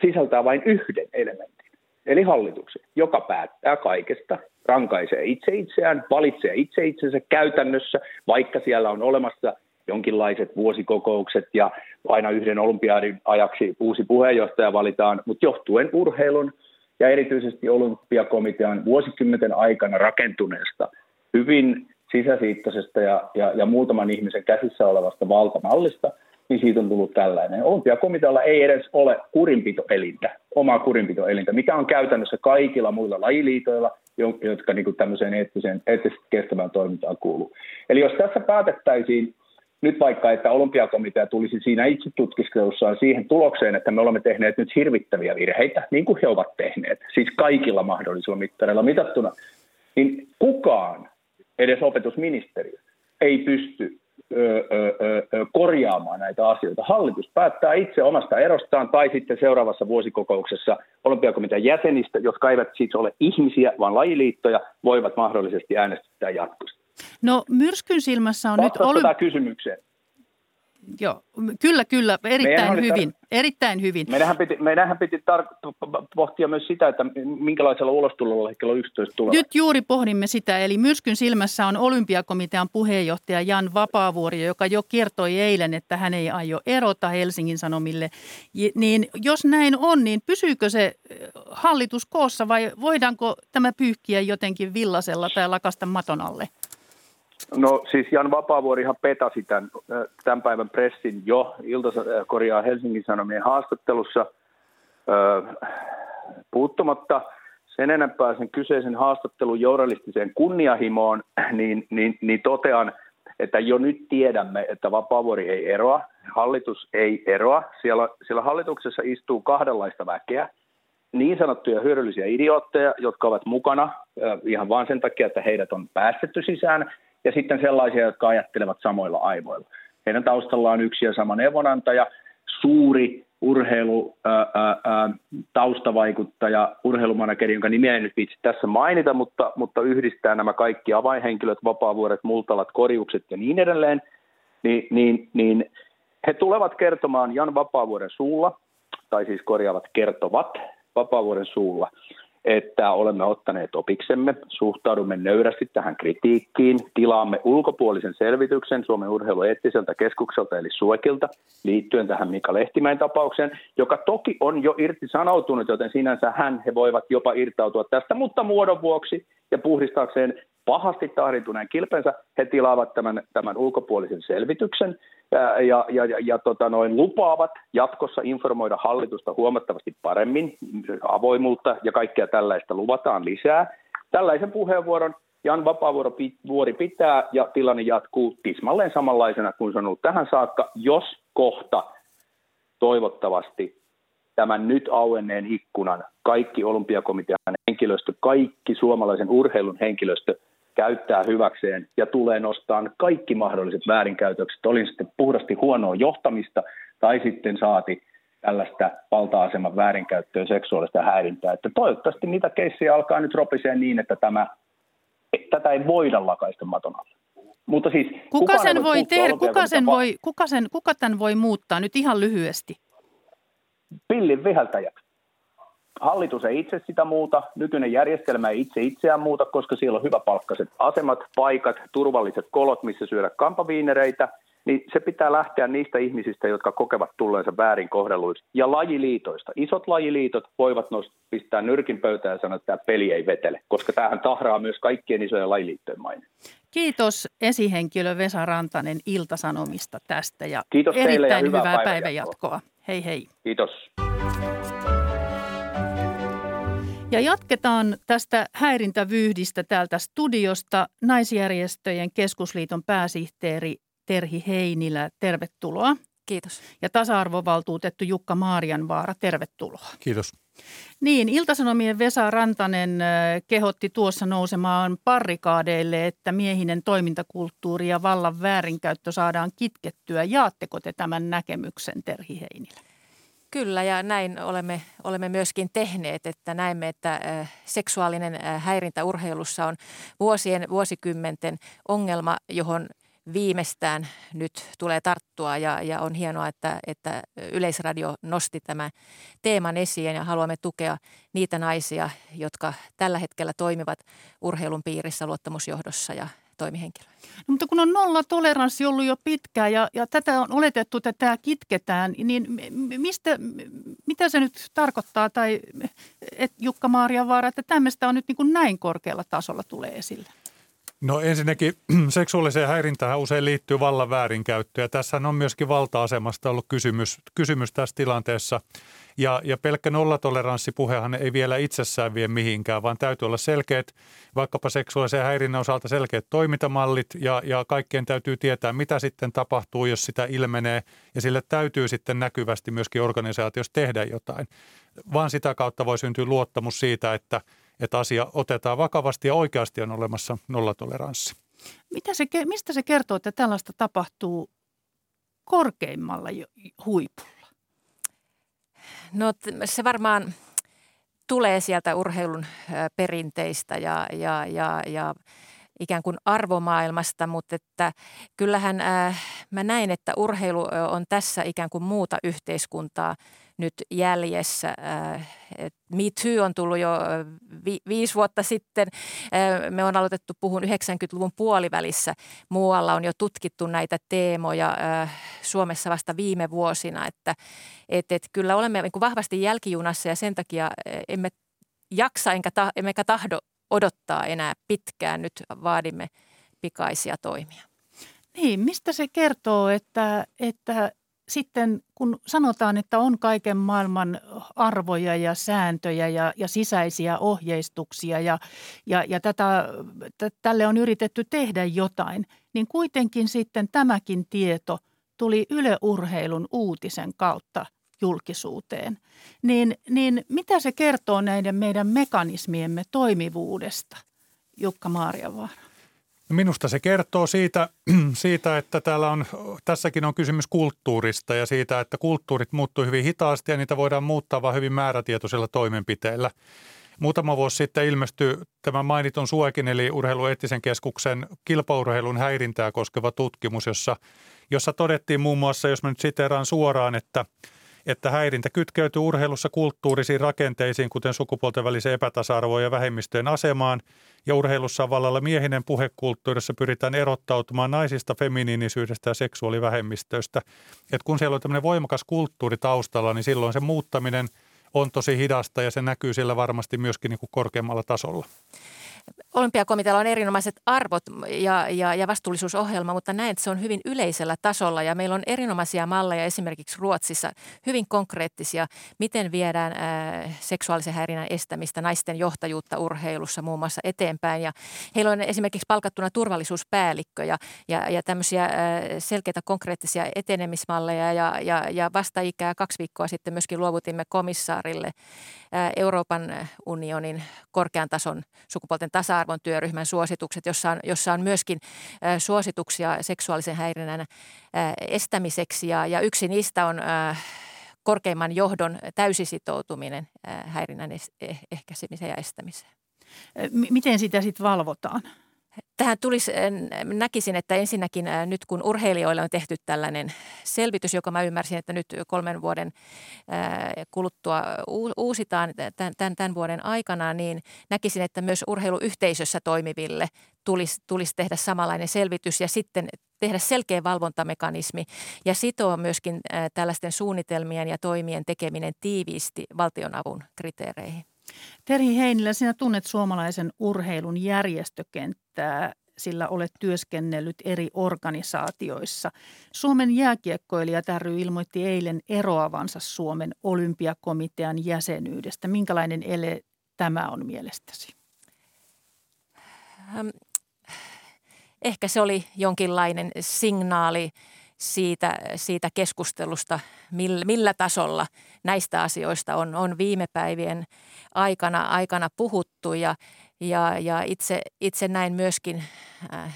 sisältää vain yhden elementin, eli hallituksen, joka päättää kaikesta, rankaisee itse itseään, valitsee itse itsensä käytännössä, vaikka siellä on olemassa jonkinlaiset vuosikokoukset ja aina yhden olympiadin ajaksi uusi puheenjohtaja valitaan, mutta johtuen urheilun ja erityisesti olympiakomitean vuosikymmenten aikana rakentuneesta hyvin sisäsiittoisesta ja, ja, ja muutaman ihmisen käsissä olevasta valtamallista, niin siitä on tullut tällainen. Olympiakomitealla ei edes ole kurinpitoelintä, omaa kurinpitoelintä, mikä on käytännössä kaikilla muilla lajiliitoilla, jotka niin kuin tämmöiseen eettiseen, eettisesti kestävään toimintaan kuuluu. Eli jos tässä päätettäisiin nyt vaikka, että olympiakomitea tulisi siinä itse tutkiskelussaan siihen tulokseen, että me olemme tehneet nyt hirvittäviä virheitä, niin kuin he ovat tehneet, siis kaikilla mahdollisilla mittareilla mitattuna, niin kukaan edes opetusministeriö ei pysty ö, ö, ö, korjaamaan näitä asioita. Hallitus päättää itse omasta erostaan tai sitten seuraavassa vuosikokouksessa olympiakomitean jäsenistä, jotka eivät siis ole ihmisiä, vaan lajiliittoja, voivat mahdollisesti äänestää jatkosta. No myrskyn silmässä on Vastaus nyt... Olymp- kysymykseen. Joo, kyllä, kyllä, erittäin hyvin, tar- erittäin hyvin. Meidänhän piti, meidänhän piti tar- pohtia myös sitä, että minkälaisella ulostulolla kello 11 tulee. Nyt juuri pohdimme sitä, eli myrskyn silmässä on olympiakomitean puheenjohtaja Jan Vapaavuori, joka jo kertoi eilen, että hän ei aio erota Helsingin Sanomille. Niin jos näin on, niin pysyykö se hallitus koossa vai voidaanko tämä pyyhkiä jotenkin villasella tai lakasta maton alle? No siis Jan Vapaavuorihan petasi tämän, tämän päivän pressin jo. Ilta korjaa Helsingin Sanomien haastattelussa. Puuttumatta sen enempää sen kyseisen haastattelun journalistiseen kunniahimoon, niin, niin, niin totean, että jo nyt tiedämme, että Vapaavuori ei eroa, hallitus ei eroa. Siellä, siellä hallituksessa istuu kahdenlaista väkeä, niin sanottuja hyödyllisiä idiootteja, jotka ovat mukana ihan vain sen takia, että heidät on päästetty sisään, ja sitten sellaisia, jotka ajattelevat samoilla aivoilla. Heidän taustallaan yksi ja sama neuvonantaja, suuri urheilu ää, ää, taustavaikuttaja, urheilumanageri, jonka nimeä en nyt viitsi tässä mainita, mutta, mutta yhdistää nämä kaikki avainhenkilöt, vapaavuoret, multalat, korjukset ja niin edelleen, niin, niin, niin he tulevat kertomaan Jan Vapaavuoren suulla, tai siis korjaavat kertovat Vapaavuoren suulla – että olemme ottaneet opiksemme, suhtaudumme nöyrästi tähän kritiikkiin, tilaamme ulkopuolisen selvityksen Suomen urheilueettiseltä keskukselta eli Suekilta liittyen tähän Mika Lehtimäen tapaukseen, joka toki on jo irtisanoutunut, joten sinänsä hän he voivat jopa irtautua tästä, mutta muodon vuoksi ja puhdistaakseen pahasti tahrituneen kilpensä, he tilaavat tämän, tämän ulkopuolisen selvityksen ja, ja, ja, ja tota noin, lupaavat jatkossa informoida hallitusta huomattavasti paremmin, avoimuutta ja kaikkea tällaista luvataan lisää. Tällaisen puheenvuoron Jan Vapaavuori pitää ja tilanne jatkuu tismalleen samanlaisena kuin se on ollut tähän saakka, jos kohta toivottavasti tämän nyt auenneen ikkunan kaikki olympiakomitean henkilöstö, kaikki suomalaisen urheilun henkilöstö käyttää hyväkseen ja tulee nostaa kaikki mahdolliset väärinkäytökset, oli sitten puhdasti huonoa johtamista tai sitten saati tällaista valta-aseman väärinkäyttöä, seksuaalista häirintää. Että toivottavasti niitä keissiä alkaa nyt ropiseen niin, että tämä, tätä ei voida lakaista maton alle. Mutta siis, kuka sen voi tehdä, kuka, sen voi, kuka, sen, kuka tämän voi muuttaa nyt ihan lyhyesti? Pillin viheltäjät Hallitus ei itse sitä muuta, nykyinen järjestelmä ei itse itseään muuta, koska siellä on hyväpalkkaiset asemat, paikat, turvalliset kolot, missä syödä kampaviinereitä, niin se pitää lähteä niistä ihmisistä, jotka kokevat tulleensa väärin kohdelluiksi. Ja lajiliitoista. Isot lajiliitot voivat nost- pistää nyrkin pöytään ja sanoa, että tämä peli ei vetele, koska tämähän tahraa myös kaikkien isojen lajiliittojen maine. Kiitos esihenkilö Vesa Rantanen Iltasanomista tästä ja Kiitos erittäin ja hyvää, hyvää päivänjatkoa. Hei hei. Kiitos. Ja jatketaan tästä häirintävyyhdistä täältä studiosta. Naisjärjestöjen keskusliiton pääsihteeri Terhi Heinilä, tervetuloa. Kiitos. Ja tasa-arvovaltuutettu Jukka Maarianvaara, tervetuloa. Kiitos. Niin, Iltasanomien Vesa Rantanen kehotti tuossa nousemaan parrikaadeille, että miehinen toimintakulttuuri ja vallan väärinkäyttö saadaan kitkettyä. Jaatteko te tämän näkemyksen, Terhi Heinilä? Kyllä ja näin olemme, olemme myöskin tehneet, että näemme, että seksuaalinen häirintä urheilussa on vuosien, vuosikymmenten ongelma, johon viimeistään nyt tulee tarttua. Ja, ja on hienoa, että, että Yleisradio nosti tämän teeman esiin ja haluamme tukea niitä naisia, jotka tällä hetkellä toimivat urheilun piirissä luottamusjohdossa ja toimihenkilöä. No, mutta kun on nolla toleranssi ollut jo pitkään ja, ja tätä on oletettu, että tämä kitketään, niin mistä, mitä se nyt tarkoittaa, tai et Jukka Vaara, että tämmöistä on nyt niin kuin näin korkealla tasolla tulee esille? No ensinnäkin seksuaaliseen häirintään usein liittyy vallan väärinkäyttö ja tässä on myöskin valta-asemasta ollut kysymys, kysymys tässä tilanteessa. Ja, ja pelkkä nollatoleranssipuhehan ei vielä itsessään vie mihinkään, vaan täytyy olla selkeät, vaikkapa seksuaalisen häirinnän osalta selkeät toimintamallit ja, ja kaikkien täytyy tietää, mitä sitten tapahtuu, jos sitä ilmenee. Ja sille täytyy sitten näkyvästi myöskin organisaatiossa tehdä jotain. Vaan sitä kautta voi syntyä luottamus siitä, että, asia otetaan vakavasti ja oikeasti on olemassa nollatoleranssi. Mitä se, mistä se kertoo, että tällaista tapahtuu korkeimmalla huipulla? No se varmaan tulee sieltä urheilun perinteistä ja, ja, ja, ja ikään kuin arvomaailmasta, mutta että kyllähän äh, mä näin, että urheilu on tässä ikään kuin muuta yhteiskuntaa nyt jäljessä. Äh, Me Too on tullut jo vi- viisi vuotta sitten. Äh, me on aloitettu puhun 90-luvun puolivälissä. Muualla on jo tutkittu näitä teemoja äh, Suomessa vasta viime vuosina, että et, et kyllä olemme niin vahvasti jälkijunassa ja sen takia emme jaksa enkä ta, emmekä tahdo odottaa enää pitkään. Nyt vaadimme pikaisia toimia. Niin, mistä se kertoo, että, että sitten kun sanotaan, että on kaiken maailman arvoja ja sääntöjä ja, ja sisäisiä ohjeistuksia ja, ja, ja tätä, t- tälle on yritetty tehdä jotain, niin kuitenkin sitten tämäkin tieto tuli yleurheilun uutisen kautta julkisuuteen. Niin, niin mitä se kertoo näiden meidän mekanismiemme toimivuudesta, Jukka Maariavaara? Minusta se kertoo siitä, siitä, että täällä on, tässäkin on kysymys kulttuurista ja siitä, että kulttuurit muuttuu hyvin hitaasti ja niitä voidaan muuttaa vain hyvin määrätietoisilla toimenpiteillä. Muutama vuosi sitten ilmestyi tämä mainitun SUEKin eli Urheilueettisen keskuksen kilpaurheilun häirintää koskeva tutkimus, jossa, jossa todettiin muun muassa, jos mä nyt siteraan suoraan, että – että häirintä kytkeytyy urheilussa kulttuurisiin rakenteisiin, kuten sukupuolten väliseen epätasa-arvoon ja vähemmistöjen asemaan, ja urheilussa on vallalla miehinen puhekulttuurissa pyritään erottautumaan naisista, feminiinisyydestä ja seksuaalivähemmistöistä. Et kun siellä on tämmöinen voimakas kulttuuri taustalla, niin silloin se muuttaminen on tosi hidasta ja se näkyy siellä varmasti myöskin niin kuin korkeammalla tasolla. Olympiakomitealla on erinomaiset arvot ja, ja, ja vastuullisuusohjelma, mutta näen, että se on hyvin yleisellä tasolla ja meillä on erinomaisia malleja esimerkiksi Ruotsissa, hyvin konkreettisia, miten viedään äh, seksuaalisen häirinnän estämistä, naisten johtajuutta urheilussa muun muassa eteenpäin. Ja heillä on esimerkiksi palkattuna turvallisuuspäällikkö ja, ja, ja tämmöisiä äh, selkeitä konkreettisia etenemismalleja ja, ja, ja vasta-ikää kaksi viikkoa sitten myöskin luovutimme komissaarille äh, Euroopan unionin korkean tason sukupuolten tasa-arvon työryhmän suositukset, jossa on, jossa on myöskin suosituksia seksuaalisen häirinnän estämiseksi ja, ja yksi niistä on korkeimman johdon täysisitoutuminen häirinnän eh, ehkäisemiseen ja estämiseen. Miten sitä sitten valvotaan? Tähän tulisi, näkisin, että ensinnäkin nyt kun urheilijoille on tehty tällainen selvitys, joka mä ymmärsin, että nyt kolmen vuoden kuluttua uusitaan tämän, tämän vuoden aikana, niin näkisin, että myös urheiluyhteisössä toimiville tulisi, tulisi tehdä samanlainen selvitys ja sitten tehdä selkeä valvontamekanismi ja sitoa myöskin tällaisten suunnitelmien ja toimien tekeminen tiiviisti valtionavun kriteereihin. Terhi Heinilä, sinä tunnet suomalaisen urheilun järjestökenttää, sillä olet työskennellyt eri organisaatioissa. Suomen jääkiekkoilija ry ilmoitti eilen eroavansa Suomen olympiakomitean jäsenyydestä. Minkälainen ele tämä on mielestäsi? Ehkä se oli jonkinlainen signaali siitä, siitä keskustelusta, millä, millä tasolla näistä asioista on, on viime päivien aikana, aikana puhuttu ja, ja, ja itse, itse näin myöskin äh,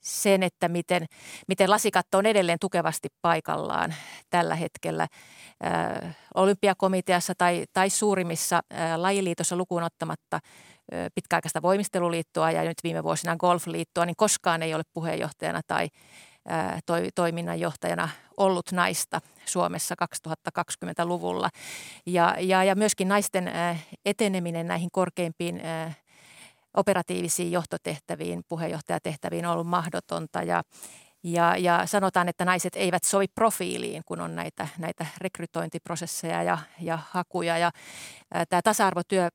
sen, että miten, miten lasikatto on edelleen tukevasti paikallaan tällä hetkellä äh, olympiakomiteassa tai, tai suurimmissa äh, lajiliitossa lukuun ottamatta – pitkäaikaista voimisteluliittoa ja nyt viime vuosina golfliittoa, niin koskaan ei ole puheenjohtajana tai toi, toiminnanjohtajana ollut naista Suomessa 2020-luvulla. Ja, ja, ja myöskin naisten eteneminen näihin korkeimpiin operatiivisiin johtotehtäviin, puheenjohtajatehtäviin on ollut mahdotonta ja ja, ja sanotaan, että naiset eivät sovi profiiliin, kun on näitä, näitä rekrytointiprosesseja ja, ja hakuja. Ja ää, tämä tasa-arvotyö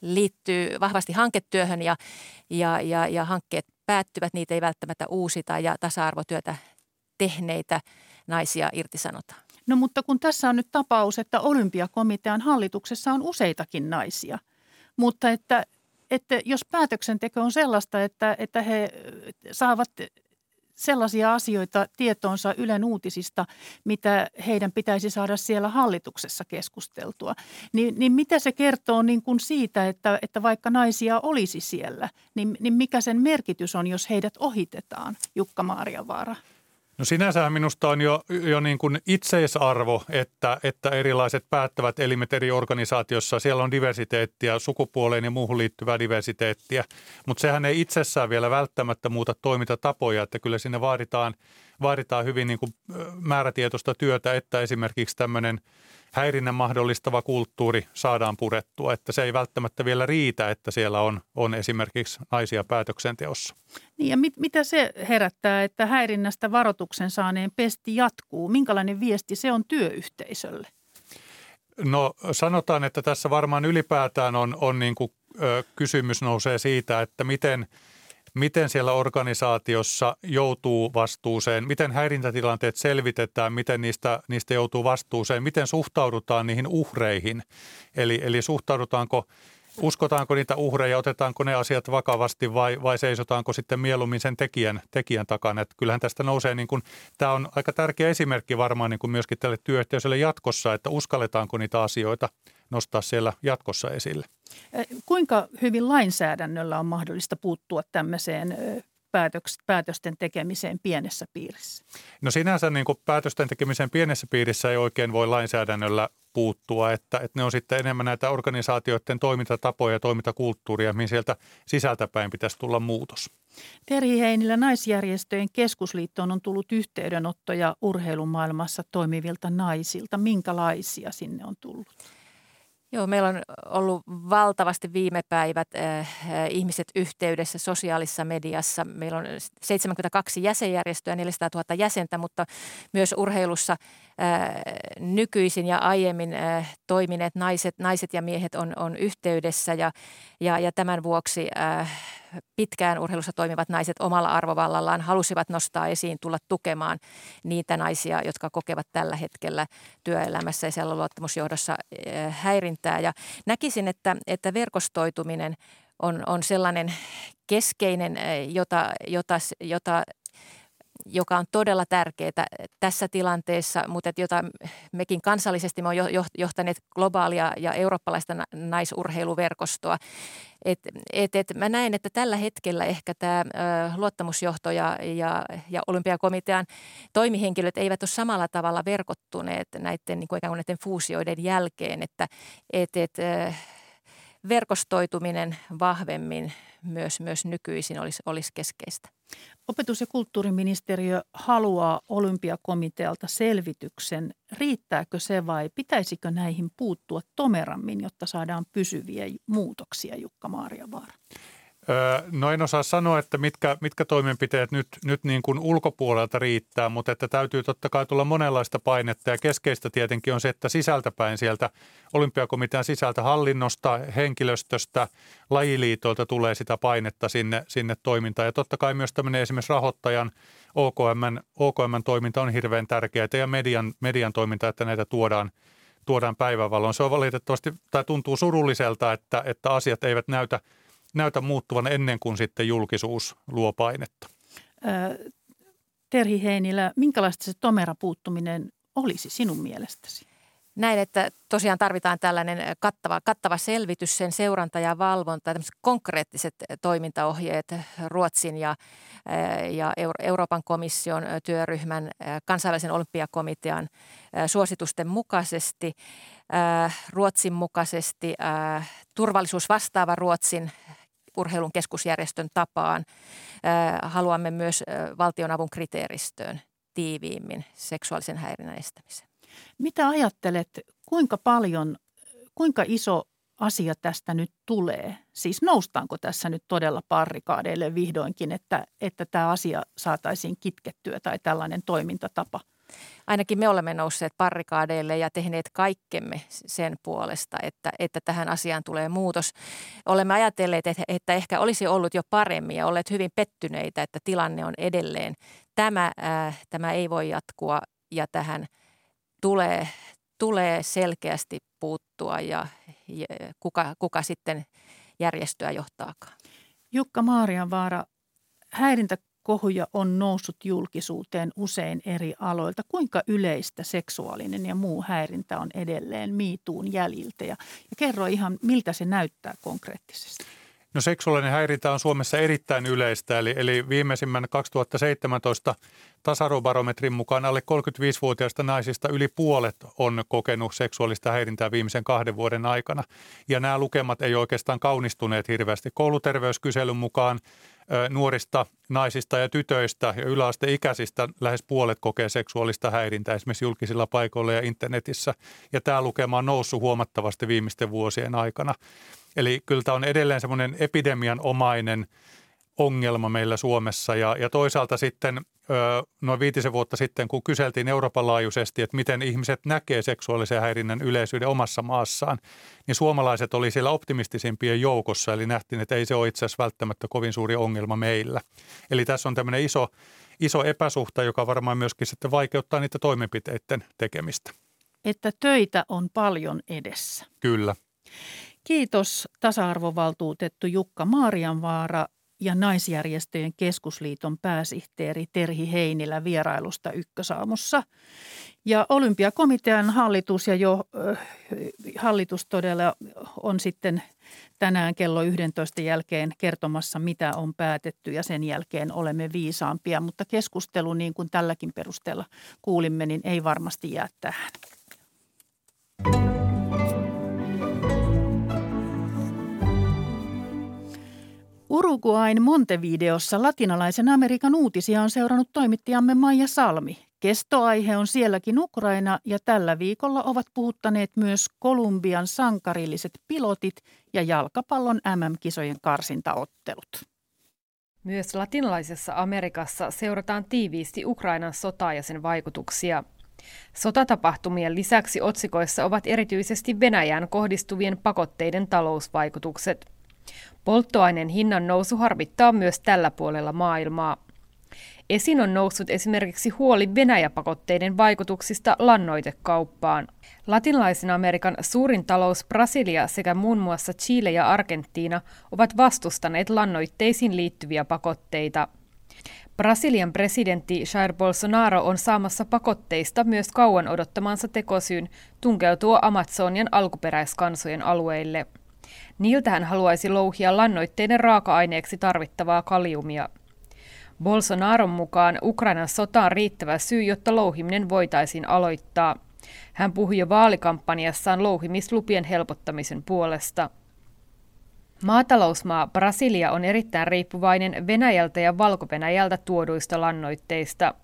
liittyy vahvasti hanketyöhön ja, ja, ja, ja hankkeet päättyvät, niitä ei välttämättä uusita ja tasa-arvotyötä tehneitä naisia irtisanotaan. No mutta kun tässä on nyt tapaus, että olympiakomitean hallituksessa on useitakin naisia, mutta että, että jos päätöksenteko on sellaista, että, että he saavat sellaisia asioita tietoonsa Ylen uutisista, mitä heidän pitäisi saada siellä hallituksessa keskusteltua. Niin, niin mitä se kertoo niin kuin siitä, että, että vaikka naisia olisi siellä, niin, niin mikä sen merkitys on, jos heidät ohitetaan, Jukka Maariavaara? No sinänsä minusta on jo, jo niin kuin itseisarvo, että, että erilaiset päättävät elimet eri organisaatiossa, siellä on diversiteettiä, sukupuoleen ja muuhun liittyvää diversiteettiä, mutta sehän ei itsessään vielä välttämättä muuta toimintatapoja, että kyllä sinne vaaditaan, vaaditaan hyvin niin kuin määrätietoista työtä, että esimerkiksi tämmöinen – häirinnän mahdollistava kulttuuri saadaan purettua, että se ei välttämättä vielä riitä, että siellä on, on esimerkiksi naisia päätöksenteossa. Niin ja mit, mitä se herättää, että häirinnästä varoituksen saaneen pesti jatkuu? Minkälainen viesti se on työyhteisölle? No sanotaan, että tässä varmaan ylipäätään on, on niin kuin, ö, kysymys nousee siitä, että miten – miten siellä organisaatiossa joutuu vastuuseen, miten häirintätilanteet selvitetään, miten niistä, niistä joutuu vastuuseen, miten suhtaudutaan niihin uhreihin. Eli, eli suhtaudutaanko, uskotaanko niitä uhreja, otetaanko ne asiat vakavasti vai, vai seisotaanko sitten mieluummin sen tekijän, tekijän takana. Että kyllähän tästä nousee, niin kuin, tämä on aika tärkeä esimerkki varmaan niin kuin myöskin tälle työyhteisölle jatkossa, että uskalletaanko niitä asioita nostaa siellä jatkossa esille. Kuinka hyvin lainsäädännöllä on mahdollista puuttua tämmöiseen päätösten tekemiseen pienessä piirissä? No sinänsä niin kuin päätösten tekemiseen pienessä piirissä ei oikein voi lainsäädännöllä puuttua, että, että ne on sitten enemmän näitä organisaatioiden toimintatapoja ja toimintakulttuuria, mihin sieltä sisältäpäin pitäisi tulla muutos. Terhi Heinillä naisjärjestöjen keskusliittoon on tullut yhteydenottoja urheilumaailmassa toimivilta naisilta. Minkälaisia sinne on tullut? Joo, meillä on ollut valtavasti viime päivät äh, ihmiset yhteydessä sosiaalisessa mediassa. Meillä on 72 jäsenjärjestöä, 400 000 jäsentä, mutta myös urheilussa äh, nykyisin ja aiemmin äh, toimineet naiset, naiset ja miehet on, on yhteydessä ja, ja, ja tämän vuoksi äh, pitkään urheilussa toimivat naiset omalla arvovallallaan halusivat nostaa esiin, tulla tukemaan niitä naisia, jotka kokevat tällä hetkellä työelämässä ja siellä luottamusjohdossa eh, häirintää. Ja näkisin, että, että verkostoituminen on, on sellainen keskeinen, eh, jota, jota, jota joka on todella tärkeää tässä tilanteessa, mutta jota mekin kansallisesti me on johtaneet globaalia ja eurooppalaista naisurheiluverkostoa. Et, et, et mä näen, että tällä hetkellä ehkä tämä luottamusjohto ja, ja, ja olympiakomitean toimihenkilöt eivät ole samalla tavalla verkottuneet näiden, niin kuin ikään kuin näiden fuusioiden jälkeen, että et, et, verkostoituminen vahvemmin myös, myös nykyisin olisi, olisi keskeistä. Opetus- ja kulttuuriministeriö haluaa olympiakomitealta selvityksen. Riittääkö se vai pitäisikö näihin puuttua tomerammin, jotta saadaan pysyviä muutoksia, Jukka Maariavaara? No en osaa sanoa, että mitkä, mitkä toimenpiteet nyt, nyt niin kuin ulkopuolelta riittää, mutta että täytyy totta kai tulla monenlaista painetta ja keskeistä tietenkin on se, että sisältäpäin sieltä olympiakomitean sisältä hallinnosta, henkilöstöstä, lajiliitoilta tulee sitä painetta sinne, sinne toimintaan ja totta kai myös tämmöinen esimerkiksi rahoittajan OKM, OKM toiminta on hirveän tärkeää ja median, median toiminta, että näitä tuodaan tuodaan päivävaloon. Se on valitettavasti, tai tuntuu surulliselta, että, että asiat eivät näytä – näytä muuttuvan ennen kuin sitten julkisuus luo painetta. Terhi Heinilä, minkälaista se tomera puuttuminen olisi sinun mielestäsi? Näin, että tosiaan tarvitaan tällainen kattava, kattava selvitys, sen seuranta ja valvonta, konkreettiset toimintaohjeet Ruotsin ja, ja Euroopan komission työryhmän, kansainvälisen olympiakomitean suositusten mukaisesti, Ruotsin mukaisesti, turvallisuus vastaava Ruotsin urheilun keskusjärjestön tapaan. Haluamme myös valtionavun kriteeristöön tiiviimmin seksuaalisen häirinnän estämisen. Mitä ajattelet, kuinka paljon, kuinka iso asia tästä nyt tulee? Siis noustaanko tässä nyt todella parrikaadeille vihdoinkin, että, että tämä asia saataisiin kitkettyä tai tällainen toimintatapa – ainakin me olemme nousseet parrikaadeille ja tehneet kaikkemme sen puolesta, että, että tähän asiaan tulee muutos. Olemme ajatelleet, että, että ehkä olisi ollut jo paremmin ja olleet hyvin pettyneitä, että tilanne on edelleen. Tämä, äh, tämä ei voi jatkua ja tähän tulee, tulee selkeästi puuttua ja, ja kuka, kuka sitten järjestöä johtaakaan. Jukka Maarianvaara, häirintä kohuja on noussut julkisuuteen usein eri aloilta. Kuinka yleistä seksuaalinen ja muu häirintä on edelleen miituun jäljiltä? Ja, ja kerro ihan, miltä se näyttää konkreettisesti. No seksuaalinen häirintä on Suomessa erittäin yleistä, eli, eli viimeisimmän 2017 tasa-arvobarometrin mukaan alle 35-vuotiaista naisista yli puolet on kokenut seksuaalista häirintää viimeisen kahden vuoden aikana. Ja nämä lukemat ei oikeastaan kaunistuneet hirveästi. Kouluterveyskyselyn mukaan nuorista naisista ja tytöistä ja yläasteikäisistä lähes puolet kokee seksuaalista häirintää esimerkiksi julkisilla paikoilla ja internetissä. Ja tämä lukema on noussut huomattavasti viimeisten vuosien aikana. Eli kyllä tämä on edelleen semmoinen epidemian omainen ongelma meillä Suomessa ja, ja toisaalta sitten noin viitisen vuotta sitten, kun kyseltiin Euroopan laajuisesti, että miten ihmiset näkee seksuaalisen häirinnän yleisyyden omassa maassaan, niin suomalaiset oli siellä optimistisimpien joukossa, eli nähtiin, että ei se ole itse asiassa välttämättä kovin suuri ongelma meillä. Eli tässä on tämmöinen iso, iso epäsuhta, joka varmaan myöskin sitten vaikeuttaa niitä toimenpiteiden tekemistä. Että töitä on paljon edessä. Kyllä. Kiitos tasa-arvovaltuutettu Jukka Maarianvaara ja naisjärjestöjen keskusliiton pääsihteeri Terhi Heinilä vierailusta Ykkösaamussa. Ja olympiakomitean hallitus ja jo äh, hallitus todella on sitten tänään kello 11 jälkeen kertomassa, mitä on päätetty ja sen jälkeen olemme viisaampia. Mutta keskustelu, niin kuin tälläkin perusteella kuulimme, niin ei varmasti jää tähän. Uruguain Montevideossa latinalaisen Amerikan uutisia on seurannut toimittajamme Maija Salmi. Kestoaihe on sielläkin Ukraina ja tällä viikolla ovat puhuttaneet myös Kolumbian sankarilliset pilotit ja jalkapallon MM-kisojen karsintaottelut. Myös latinalaisessa Amerikassa seurataan tiiviisti Ukrainan sotaa ja sen vaikutuksia. Sotatapahtumien lisäksi otsikoissa ovat erityisesti Venäjään kohdistuvien pakotteiden talousvaikutukset. Polttoaineen hinnan nousu harmittaa myös tällä puolella maailmaa. Esiin on noussut esimerkiksi huoli Venäjäpakotteiden vaikutuksista lannoitekauppaan. Latinalaisen Amerikan suurin talous Brasilia sekä muun muassa Chile ja Argentiina ovat vastustaneet lannoitteisiin liittyviä pakotteita. Brasilian presidentti Jair Bolsonaro on saamassa pakotteista myös kauan odottamansa tekosyyn tunkeutua Amazonian alkuperäiskansojen alueille. Niiltä hän haluaisi louhia lannoitteiden raaka-aineeksi tarvittavaa kaliumia. Bolsonaron mukaan Ukrainan sota on riittävä syy, jotta louhiminen voitaisiin aloittaa. Hän puhui jo vaalikampanjassaan louhimislupien helpottamisen puolesta. Maatalousmaa Brasilia on erittäin riippuvainen Venäjältä ja valko tuoduista lannoitteista.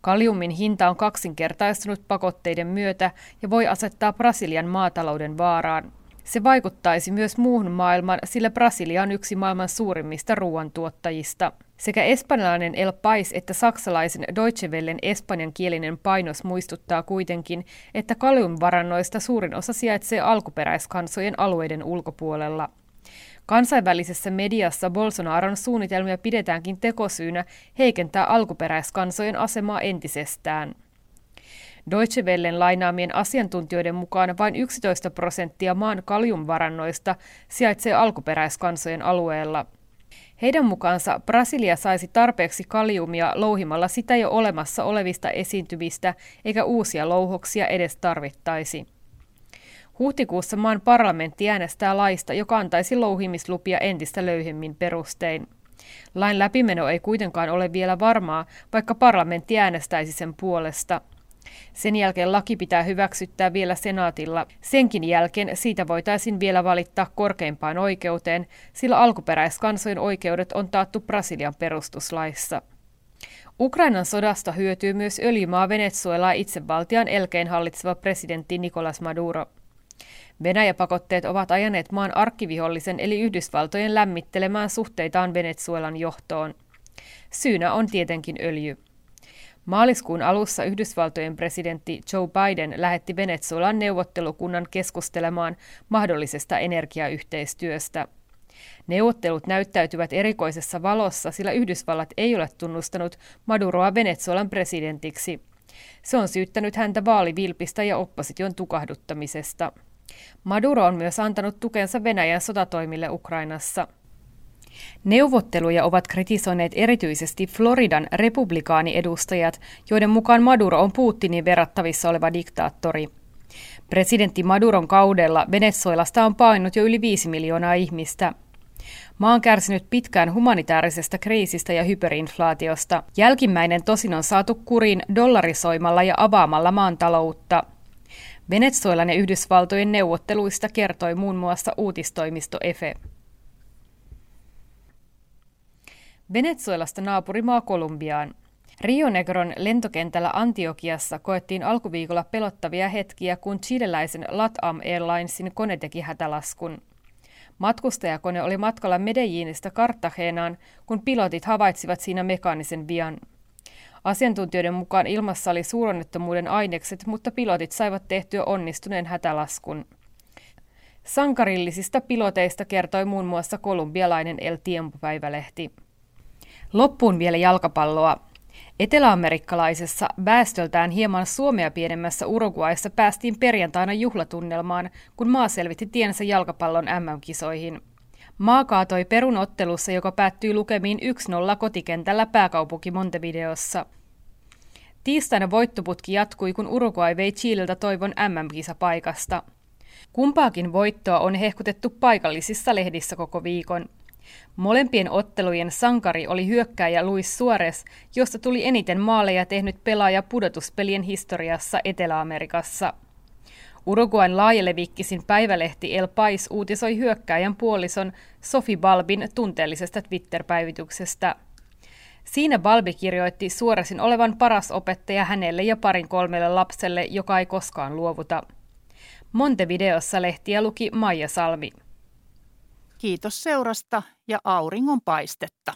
Kaliumin hinta on kaksinkertaistunut pakotteiden myötä ja voi asettaa Brasilian maatalouden vaaraan. Se vaikuttaisi myös muuhun maailmaan, sillä Brasilia on yksi maailman suurimmista ruoantuottajista. Sekä espanjalainen El Pais että saksalaisen Deutsche Wellen espanjankielinen painos muistuttaa kuitenkin, että kaliumvarannoista suurin osa sijaitsee alkuperäiskansojen alueiden ulkopuolella. Kansainvälisessä mediassa Bolsonaron suunnitelmia pidetäänkin tekosyynä heikentää alkuperäiskansojen asemaa entisestään. Deutsche Wellen lainaamien asiantuntijoiden mukaan vain 11 prosenttia maan kaliumvarannoista sijaitsee alkuperäiskansojen alueella. Heidän mukaansa Brasilia saisi tarpeeksi kaliumia louhimalla sitä jo olemassa olevista esiintyvistä, eikä uusia louhoksia edes tarvittaisi. Huhtikuussa maan parlamentti äänestää laista, joka antaisi louhimislupia entistä löyhemmin perustein. Lain läpimeno ei kuitenkaan ole vielä varmaa, vaikka parlamentti äänestäisi sen puolesta – sen jälkeen laki pitää hyväksyttää vielä senaatilla. Senkin jälkeen siitä voitaisiin vielä valittaa korkeimpaan oikeuteen, sillä alkuperäiskansojen oikeudet on taattu Brasilian perustuslaissa. Ukrainan sodasta hyötyy myös öljymaa Venezuelaa itsevaltian elkein hallitseva presidentti Nicolas Maduro. Venäjäpakotteet ovat ajaneet maan arkkivihollisen eli Yhdysvaltojen lämmittelemään suhteitaan Venezuelan johtoon. Syynä on tietenkin öljy. Maaliskuun alussa Yhdysvaltojen presidentti Joe Biden lähetti Venezuelan neuvottelukunnan keskustelemaan mahdollisesta energiayhteistyöstä. Neuvottelut näyttäytyvät erikoisessa valossa, sillä Yhdysvallat ei ole tunnustanut Maduroa Venezuelan presidentiksi. Se on syyttänyt häntä vaalivilpistä ja opposition tukahduttamisesta. Maduro on myös antanut tukensa Venäjän sotatoimille Ukrainassa – Neuvotteluja ovat kritisoineet erityisesti Floridan republikaaniedustajat, joiden mukaan Maduro on Putinin verrattavissa oleva diktaattori. Presidentti Maduron kaudella Venezuelasta on painut jo yli 5 miljoonaa ihmistä. Maa on kärsinyt pitkään humanitaarisesta kriisistä ja hyperinflaatiosta. Jälkimmäinen tosin on saatu kuriin dollarisoimalla ja avaamalla maan taloutta. Venezuelan ja Yhdysvaltojen neuvotteluista kertoi muun muassa uutistoimisto EFE. Venezuelasta naapurimaa Kolumbiaan. Rio Negron lentokentällä Antiokiassa koettiin alkuviikolla pelottavia hetkiä, kun chileläisen LATAM Airlinesin kone teki hätälaskun. Matkustajakone oli matkalla Medellinistä Cartagenaan, kun pilotit havaitsivat siinä mekaanisen vian. Asiantuntijoiden mukaan ilmassa oli suuronnettomuuden ainekset, mutta pilotit saivat tehtyä onnistuneen hätälaskun. Sankarillisista piloteista kertoi muun muassa kolumbialainen El Tiempo-päivälehti. Loppuun vielä jalkapalloa. Eteläamerikkalaisessa väestöltään hieman Suomea pienemmässä Uruguayssa päästiin perjantaina juhlatunnelmaan, kun maa selvitti tiensä jalkapallon MM-kisoihin. Maa kaatoi Perun ottelussa, joka päättyi lukemiin 1-0 kotikentällä pääkaupunki Montevideossa. Tiistaina voittoputki jatkui, kun Uruguay vei Chileltä toivon MM-kisapaikasta. Kumpaakin voittoa on hehkutettu paikallisissa lehdissä koko viikon. Molempien ottelujen sankari oli hyökkääjä Luis Suarez, josta tuli eniten maaleja tehnyt pelaaja pudotuspelien historiassa Etelä-Amerikassa. Uruguayn laajelevikkisin päivälehti El Pais uutisoi hyökkääjän puolison Sofi Balbin tunteellisesta Twitter-päivityksestä. Siinä Balbi kirjoitti Suoresin olevan paras opettaja hänelle ja parin kolmelle lapselle, joka ei koskaan luovuta. Montevideossa lehtiä luki Maija Salmi. Kiitos seurasta ja auringon paistetta.